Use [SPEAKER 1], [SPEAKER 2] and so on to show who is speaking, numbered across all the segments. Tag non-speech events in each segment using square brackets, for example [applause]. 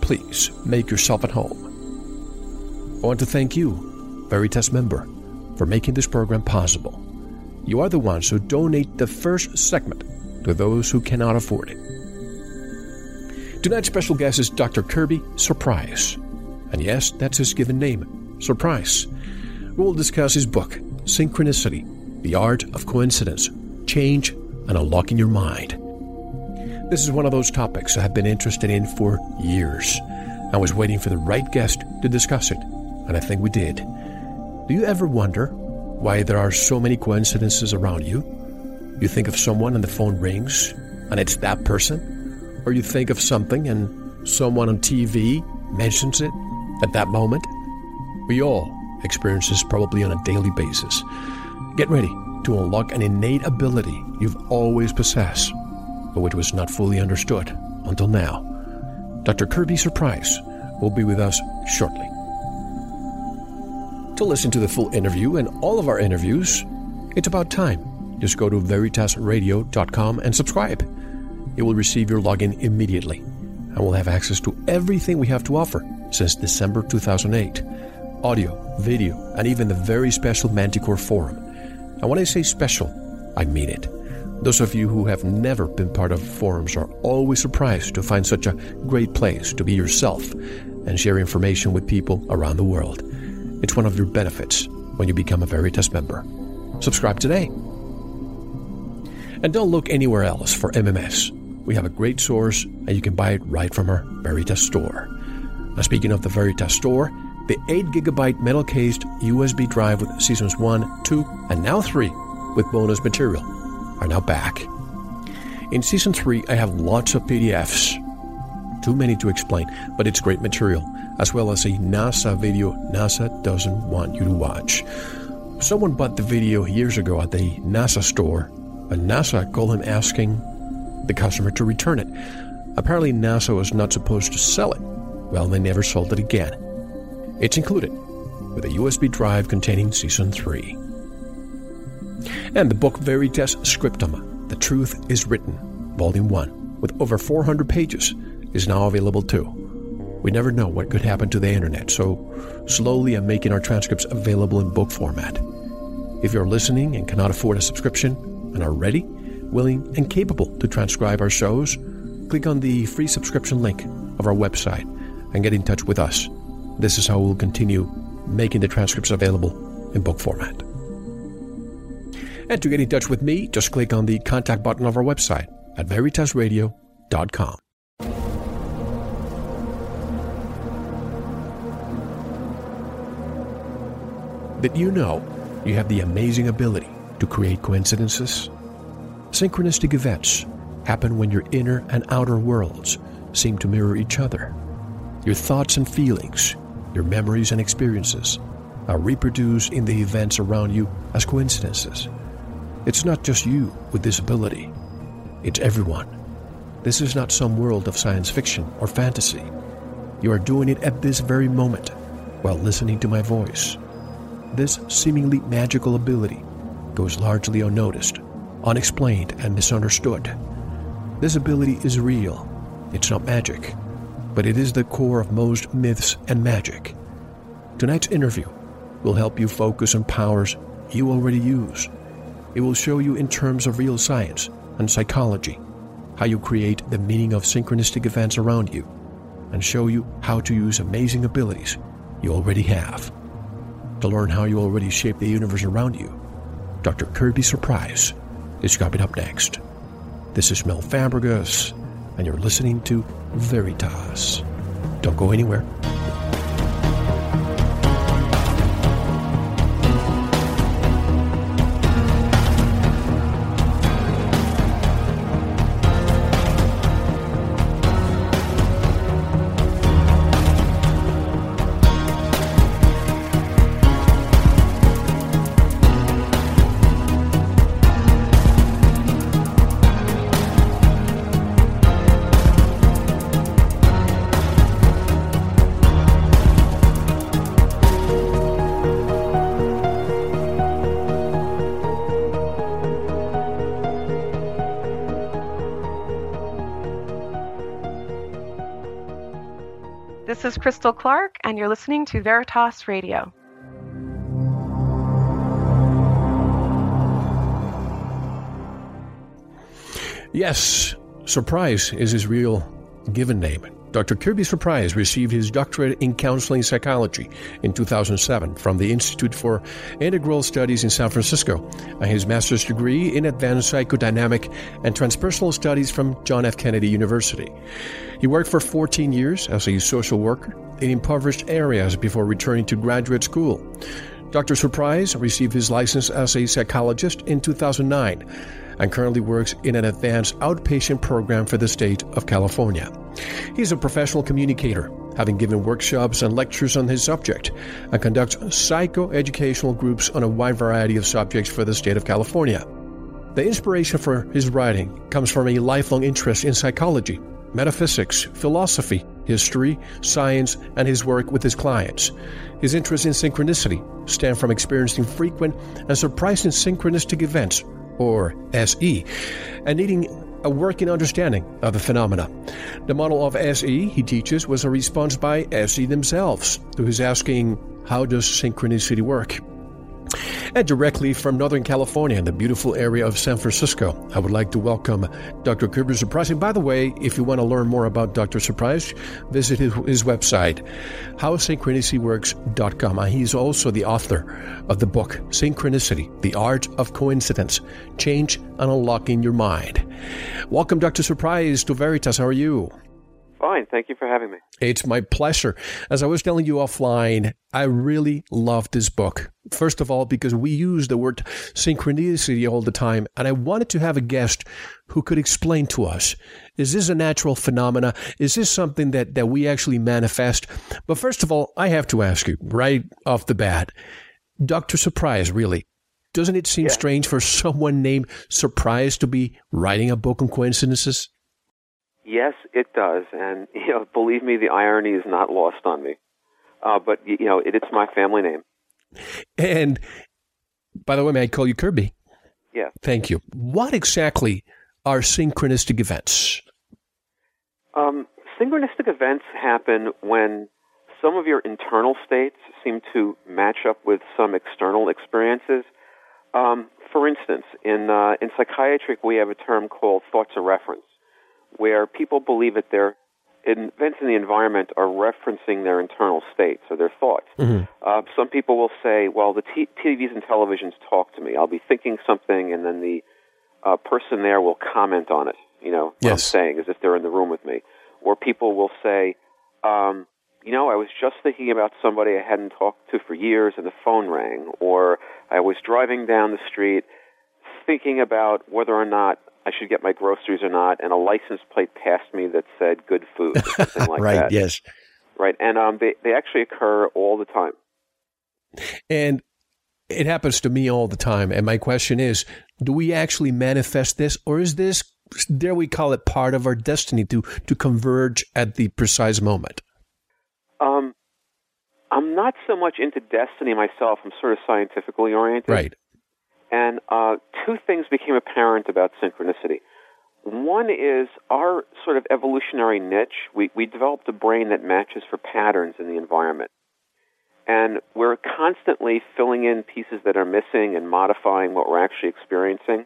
[SPEAKER 1] please make yourself at home. I want to thank you, Veritas member, for making this program possible. You are the ones who donate the first segment to those who cannot afford it. Tonight's special guest is Dr. Kirby Surprise. And yes, that's his given name, Surprise. We will discuss his book, Synchronicity The Art of Coincidence, Change, and Unlocking Your Mind. This is one of those topics I have been interested in for years. I was waiting for the right guest to discuss it, and I think we did. Do you ever wonder why there are so many coincidences around you? You think of someone and the phone rings, and it's that person? or you think of something and someone on TV mentions it at that moment. We all experience this probably on a daily basis. Get ready to unlock an innate ability you've always possessed, but which was not fully understood until now. Dr. Kirby Surprise will be with us shortly. To listen to the full interview and all of our interviews, it's about time. Just go to veritasradio.com and subscribe you will receive your login immediately and will have access to everything we have to offer since December 2008 audio, video, and even the very special Manticore Forum. And when I say special, I mean it. Those of you who have never been part of forums are always surprised to find such a great place to be yourself and share information with people around the world. It's one of your benefits when you become a Veritas member. Subscribe today. And don't look anywhere else for MMS. We have a great source, and you can buy it right from our Veritas store. Now, speaking of the Veritas store, the 8 gigabyte metal cased USB drive with seasons 1, 2, and now 3 with bonus material are now back. In season 3, I have lots of PDFs. Too many to explain, but it's great material, as well as a NASA video NASA doesn't want you to watch. Someone bought the video years ago at the NASA store, but NASA called him asking the customer to return it. Apparently, NASA was not supposed to sell it. Well, they never sold it again. It's included with a USB drive containing Season 3. And the book Veritas Scriptum, The Truth is Written, Volume 1, with over 400 pages, is now available too. We never know what could happen to the internet, so slowly I'm making our transcripts available in book format. If you're listening and cannot afford a subscription and are ready, willing, and capable to transcribe our shows, click on the free subscription link of our website and get in touch with us. This is how we'll continue making the transcripts available in book format. And to get in touch with me, just click on the contact button of our website at veritasradio.com. Did you know you have the amazing ability to create coincidences? Synchronistic events happen when your inner and outer worlds seem to mirror each other. Your thoughts and feelings, your memories and experiences are reproduced in the events around you as coincidences. It's not just you with this ability, it's everyone. This is not some world of science fiction or fantasy. You are doing it at this very moment while listening to my voice. This seemingly magical ability goes largely unnoticed, unexplained, and misunderstood. This ability is real. It's not magic, but it is the core of most myths and magic. Tonight's interview will help you focus on powers you already use. It will show you in terms of real science and psychology how you create the meaning of synchronistic events around you and show you how to use amazing abilities you already have. To learn how you already shape the universe around you, Dr. Kirby Surprise is coming up next. This is Mel Fabregas, and you're listening to Veritas. Don't go anywhere.
[SPEAKER 2] This is Crystal Clark, and you're listening to Veritas Radio.
[SPEAKER 1] Yes, Surprise is his real given name. Dr. Kirby Surprise received his doctorate in counseling psychology in 2007 from the Institute for Integral Studies in San Francisco and his master's degree in advanced psychodynamic and transpersonal studies from John F. Kennedy University. He worked for 14 years as a social worker in impoverished areas before returning to graduate school. Dr. Surprise received his license as a psychologist in 2009 and currently works in an advanced outpatient program for the state of California. He's a professional communicator, having given workshops and lectures on his subject, and conducts psychoeducational groups on a wide variety of subjects for the state of California. The inspiration for his writing comes from a lifelong interest in psychology, metaphysics, philosophy, history, science, and his work with his clients. His interest in synchronicity stem from experiencing frequent and surprising synchronistic events or SE, and needing a working understanding of the phenomena. The model of SE, he teaches, was a response by SE themselves to his asking, How does synchronicity work? And directly from Northern California in the beautiful area of San Francisco, I would like to welcome Dr. Kirby Surprise. And by the way, if you want to learn more about Dr. Surprise, visit his, his website, howsynchronicityworks.com. And uh, he's also the author of the book, Synchronicity, The Art of Coincidence, Change and Unlocking Your Mind. Welcome, Dr. Surprise, to Veritas. How are you?
[SPEAKER 3] Fine. Thank you for having me.
[SPEAKER 1] It's my pleasure. As I was telling you offline, I really love this book. First of all, because we use the word synchronicity all the time, and I wanted to have a guest who could explain to us is this a natural phenomena? Is this something that, that we actually manifest? But first of all, I have to ask you right off the bat Dr. Surprise, really, doesn't it seem yeah. strange for someone named Surprise to be writing a book on coincidences?
[SPEAKER 3] Yes, it does, and [laughs] you know, believe me, the irony is not lost on me. Uh, but you know, it, it's my family name.
[SPEAKER 1] And by the way, may I call you Kirby?
[SPEAKER 3] Yeah.
[SPEAKER 1] Thank you. What exactly are synchronistic events?
[SPEAKER 3] Um, synchronistic events happen when some of your internal states seem to match up with some external experiences. Um, for instance, in uh, in psychiatry, we have a term called thoughts of reference, where people believe that their events in the environment are referencing their internal states or their thoughts.
[SPEAKER 1] Mm-hmm.
[SPEAKER 3] Uh, some people will say, "Well, the t- TVs and televisions talk to me. I'll be thinking something, and then the uh, person there will comment on it. You know, what I'm saying as if they're in the room with me." Or people will say, um, "You know, I was just thinking about somebody I hadn't talked to for years, and the phone rang." Or I was driving down the street thinking about whether or not I should get my groceries or not, and a license plate passed me that said "good food" or something [laughs] like
[SPEAKER 1] right.
[SPEAKER 3] that.
[SPEAKER 1] Yes.
[SPEAKER 3] Right, and um, they they actually occur all the time.
[SPEAKER 1] And it happens to me all the time. And my question is, do we actually manifest this, or is this, dare we call it, part of our destiny to to converge at the precise moment?
[SPEAKER 3] Um, I'm not so much into destiny myself. I'm sort of scientifically oriented.
[SPEAKER 1] Right.
[SPEAKER 3] And uh, two things became apparent about synchronicity. One is our sort of evolutionary niche. We, we developed a brain that matches for patterns in the environment. And we're constantly filling in pieces that are missing and modifying what we're actually experiencing.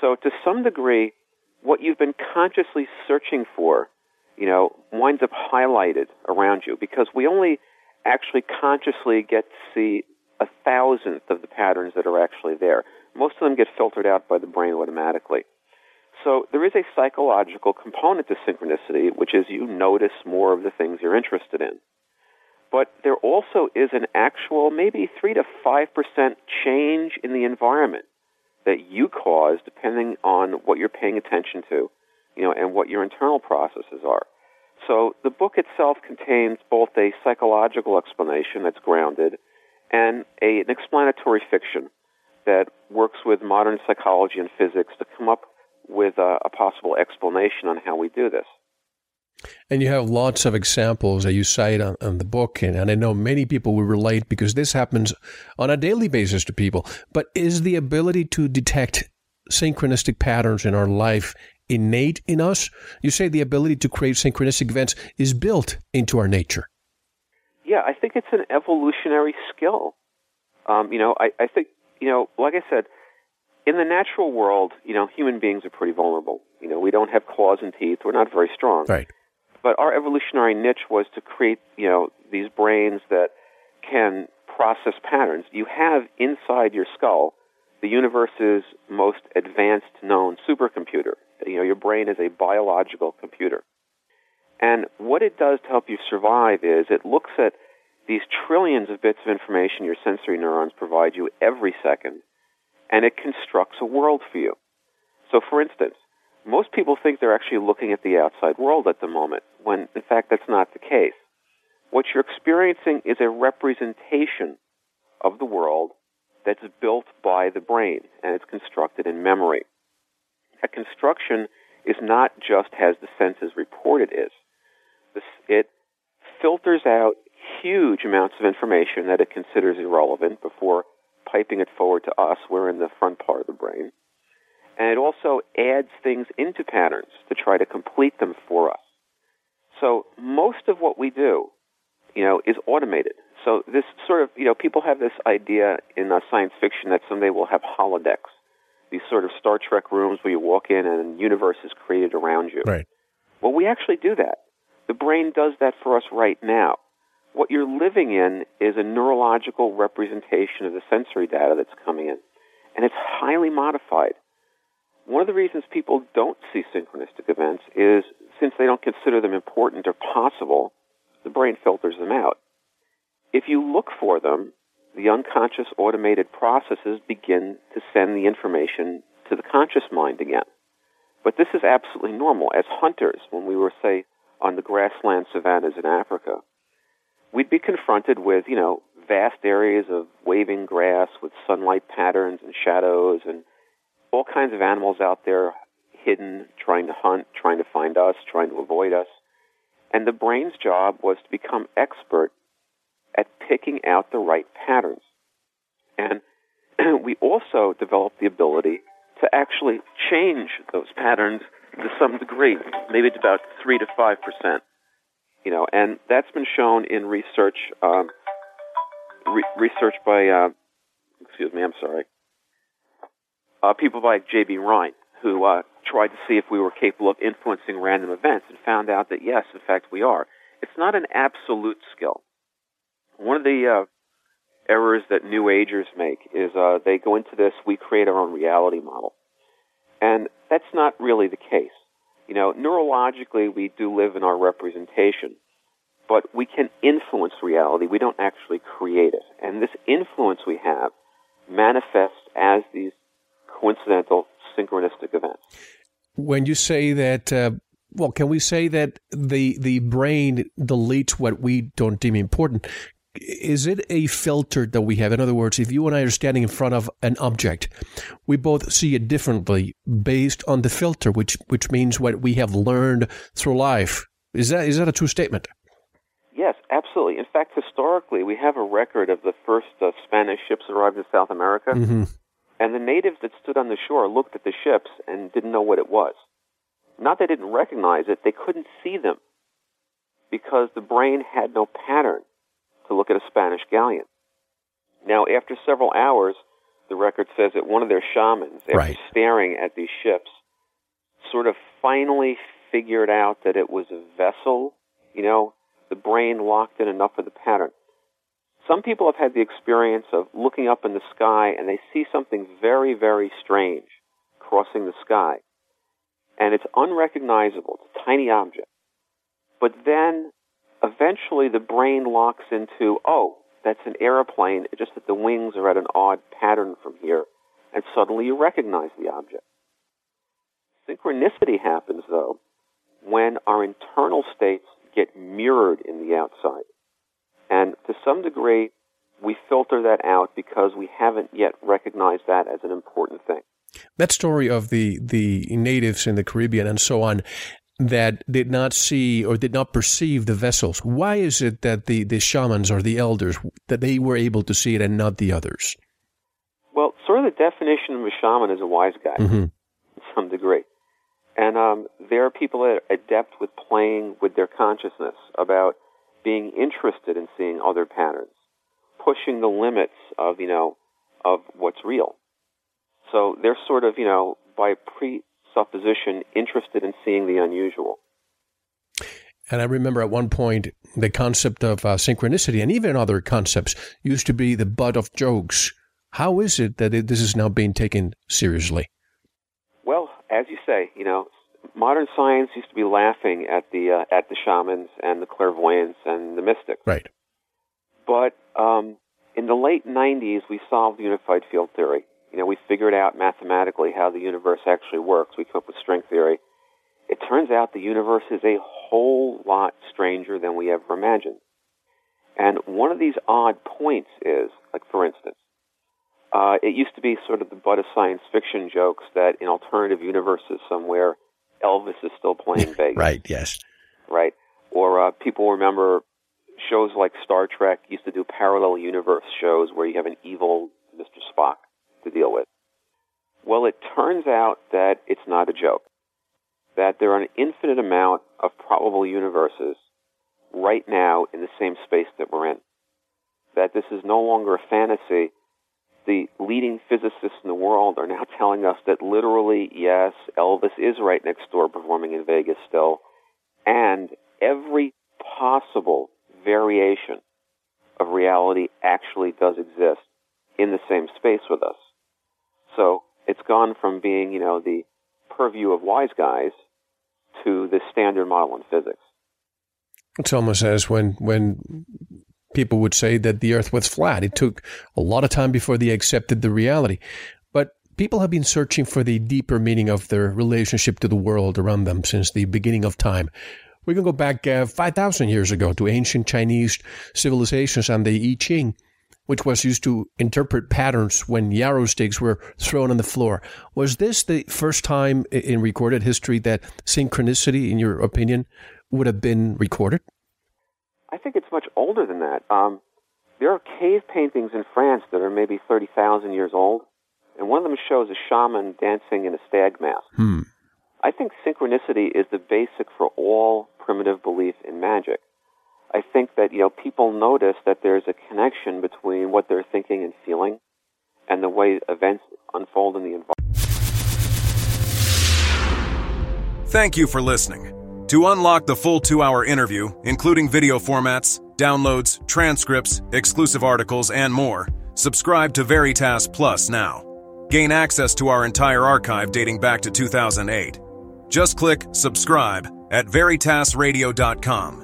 [SPEAKER 3] So to some degree, what you've been consciously searching for, you know, winds up highlighted around you because we only actually consciously get to see a thousandth of the patterns that are actually there. Most of them get filtered out by the brain automatically. So there is a psychological component to synchronicity, which is you notice more of the things you're interested in. But there also is an actual maybe 3 to 5% change in the environment that you cause depending on what you're paying attention to, you know, and what your internal processes are. So the book itself contains both a psychological explanation that's grounded and a, an explanatory fiction that works with modern psychology and physics to come up with a, a possible explanation on how we do this.
[SPEAKER 1] And you have lots of examples that you cite on, on the book, and, and I know many people will relate because this happens on a daily basis to people. But is the ability to detect synchronistic patterns in our life innate in us? You say the ability to create synchronistic events is built into our nature.
[SPEAKER 3] Yeah, I think it's an evolutionary skill. Um, you know, I, I think, you know, like I said, in the natural world, you know, human beings are pretty vulnerable. You know, we don't have claws and teeth. We're not very strong.
[SPEAKER 1] Right.
[SPEAKER 3] But our evolutionary niche was to create, you know, these brains that can process patterns. You have inside your skull the universe's most advanced known supercomputer. You know, your brain is a biological computer. And what it does to help you survive is it looks at these trillions of bits of information your sensory neurons provide you every second, and it constructs a world for you. So, for instance, most people think they're actually looking at the outside world at the moment, when in fact that's not the case. What you're experiencing is a representation of the world that's built by the brain, and it's constructed in memory. That construction is not just as the senses report it is. It filters out huge amounts of information that it considers irrelevant before piping it forward to us. We're in the front part of the brain. And it also adds things into patterns to try to complete them for us. So most of what we do, you know, is automated. So this sort of, you know, people have this idea in uh, science fiction that someday we'll have holodecks, these sort of Star Trek rooms where you walk in and a universe is created around you.
[SPEAKER 1] Right.
[SPEAKER 3] Well, we actually do that. The brain does that for us right now. What you're living in is a neurological representation of the sensory data that's coming in, and it's highly modified. One of the reasons people don't see synchronistic events is since they don't consider them important or possible, the brain filters them out. If you look for them, the unconscious automated processes begin to send the information to the conscious mind again. But this is absolutely normal. As hunters, when we were, say, on the grassland savannas in Africa, we'd be confronted with, you know, vast areas of waving grass with sunlight patterns and shadows and all kinds of animals out there hidden, trying to hunt, trying to find us, trying to avoid us. And the brain's job was to become expert at picking out the right patterns. And [clears throat] we also developed the ability to actually change those patterns to some degree, maybe it's about three to five percent. You know, and that's been shown in research, um, re- research by, uh, excuse me, I'm sorry, uh, people like J.B. Rhine, who uh, tried to see if we were capable of influencing random events and found out that yes, in fact, we are. It's not an absolute skill. One of the uh, errors that New Agers make is uh, they go into this, we create our own reality model. And that's not really the case. You know, neurologically, we do live in our representation, but we can influence reality. We don't actually create it. And this influence we have manifests as these coincidental synchronistic events.
[SPEAKER 1] When you say that, uh, well, can we say that the the brain deletes what we don't deem important? Is it a filter that we have? In other words, if you and I are standing in front of an object, we both see it differently based on the filter, which which means what we have learned through life. Is that is that a true statement?
[SPEAKER 3] Yes, absolutely. In fact, historically, we have a record of the first uh, Spanish ships arrived in South America.
[SPEAKER 1] Mm-hmm.
[SPEAKER 3] And the natives that stood on the shore looked at the ships and didn't know what it was. Not they didn't recognize it, they couldn't see them because the brain had no pattern to look at a Spanish galleon. Now, after several hours, the record says that one of their shamans, after
[SPEAKER 1] right.
[SPEAKER 3] staring at these ships, sort of finally figured out that it was a vessel. You know, the brain locked in enough of the pattern. Some people have had the experience of looking up in the sky and they see something very, very strange crossing the sky. And it's unrecognizable. It's a tiny object. But then eventually the brain locks into, oh, that's an airplane, just that the wings are at an odd pattern from here. And suddenly you recognize the object. Synchronicity happens, though, when our internal states get mirrored in the outside. And to some degree, we filter that out because we haven't yet recognized that as an important thing.
[SPEAKER 1] That story of the, the natives in the Caribbean and so on that did not see or did not perceive the vessels. Why is it that the, the shamans or the elders that they were able to see it and not the others?
[SPEAKER 3] Well, sort of the definition of a shaman is a wise guy
[SPEAKER 1] mm-hmm.
[SPEAKER 3] to some degree. And um, there are people that are adept with playing with their consciousness about being interested in seeing other patterns, pushing the limits of, you know, of what's real. So they're sort of, you know, by presupposition, interested in seeing the unusual.
[SPEAKER 1] And I remember at one point the concept of uh, synchronicity and even other concepts used to be the butt of jokes. How is it that it, this is now being taken seriously?
[SPEAKER 3] Well, as you say, you know, modern science used to be laughing at the uh, at the shamans and the clairvoyants and the mystics.
[SPEAKER 1] Right.
[SPEAKER 3] But um, in the late 90s, we solved unified field theory. You know, we figured out mathematically how the universe actually works. We came up with string theory. It turns out the universe is a whole lot stranger than we ever imagined. And one of these odd points is, like for instance, uh, it used to be sort of the butt of science fiction jokes that in alternative universes somewhere, Elvis is still playing [laughs] Vegas.
[SPEAKER 1] right, yes.
[SPEAKER 3] Right. Or uh, people remember shows like Star Trek used to do parallel universe shows where you have an evil Mr. Spock to deal with. Well, it turns out that it's not a joke. That there are an infinite amount of probable universes right now in the same space that we're in. That this is no longer a fantasy. The leading physicists in the world are now [laughs] telling us that literally, yes, Elvis is right next door performing in Vegas still. And every possible variation of reality actually does exist in the same space with us. So it's gone from being, you know, the purview of wise guys to the standard model in physics.
[SPEAKER 1] It's almost as when when people would say that the earth was flat. It took a lot of time before they accepted the reality. But people have been searching for the deeper meaning of their relationship to the world around them since the beginning of time. We can go back uh, 5,000 years ago to ancient Chinese civilizations and the I Ching, which was used to interpret patterns when yarrow sticks were thrown on the floor. Was this the first time in recorded history that synchronicity, in your opinion, would have been recorded?
[SPEAKER 3] I think it's much older than that. Um, there are cave paintings in France that are maybe 30,000 years old, and one of them shows a shaman dancing in a stag mask.
[SPEAKER 1] Hmm.
[SPEAKER 3] I think synchronicity is the basic for all primitive belief in magic. I think that, you know, people notice that there's a connection between what they're thinking and feeling and the way events unfold in the environment.
[SPEAKER 4] Thank you for listening. To unlock the full two hour interview, including video formats, downloads, transcripts, exclusive articles, and more, subscribe to Veritas Plus now. Gain access to our entire archive dating back to 2008. Just click subscribe at veritasradio.com.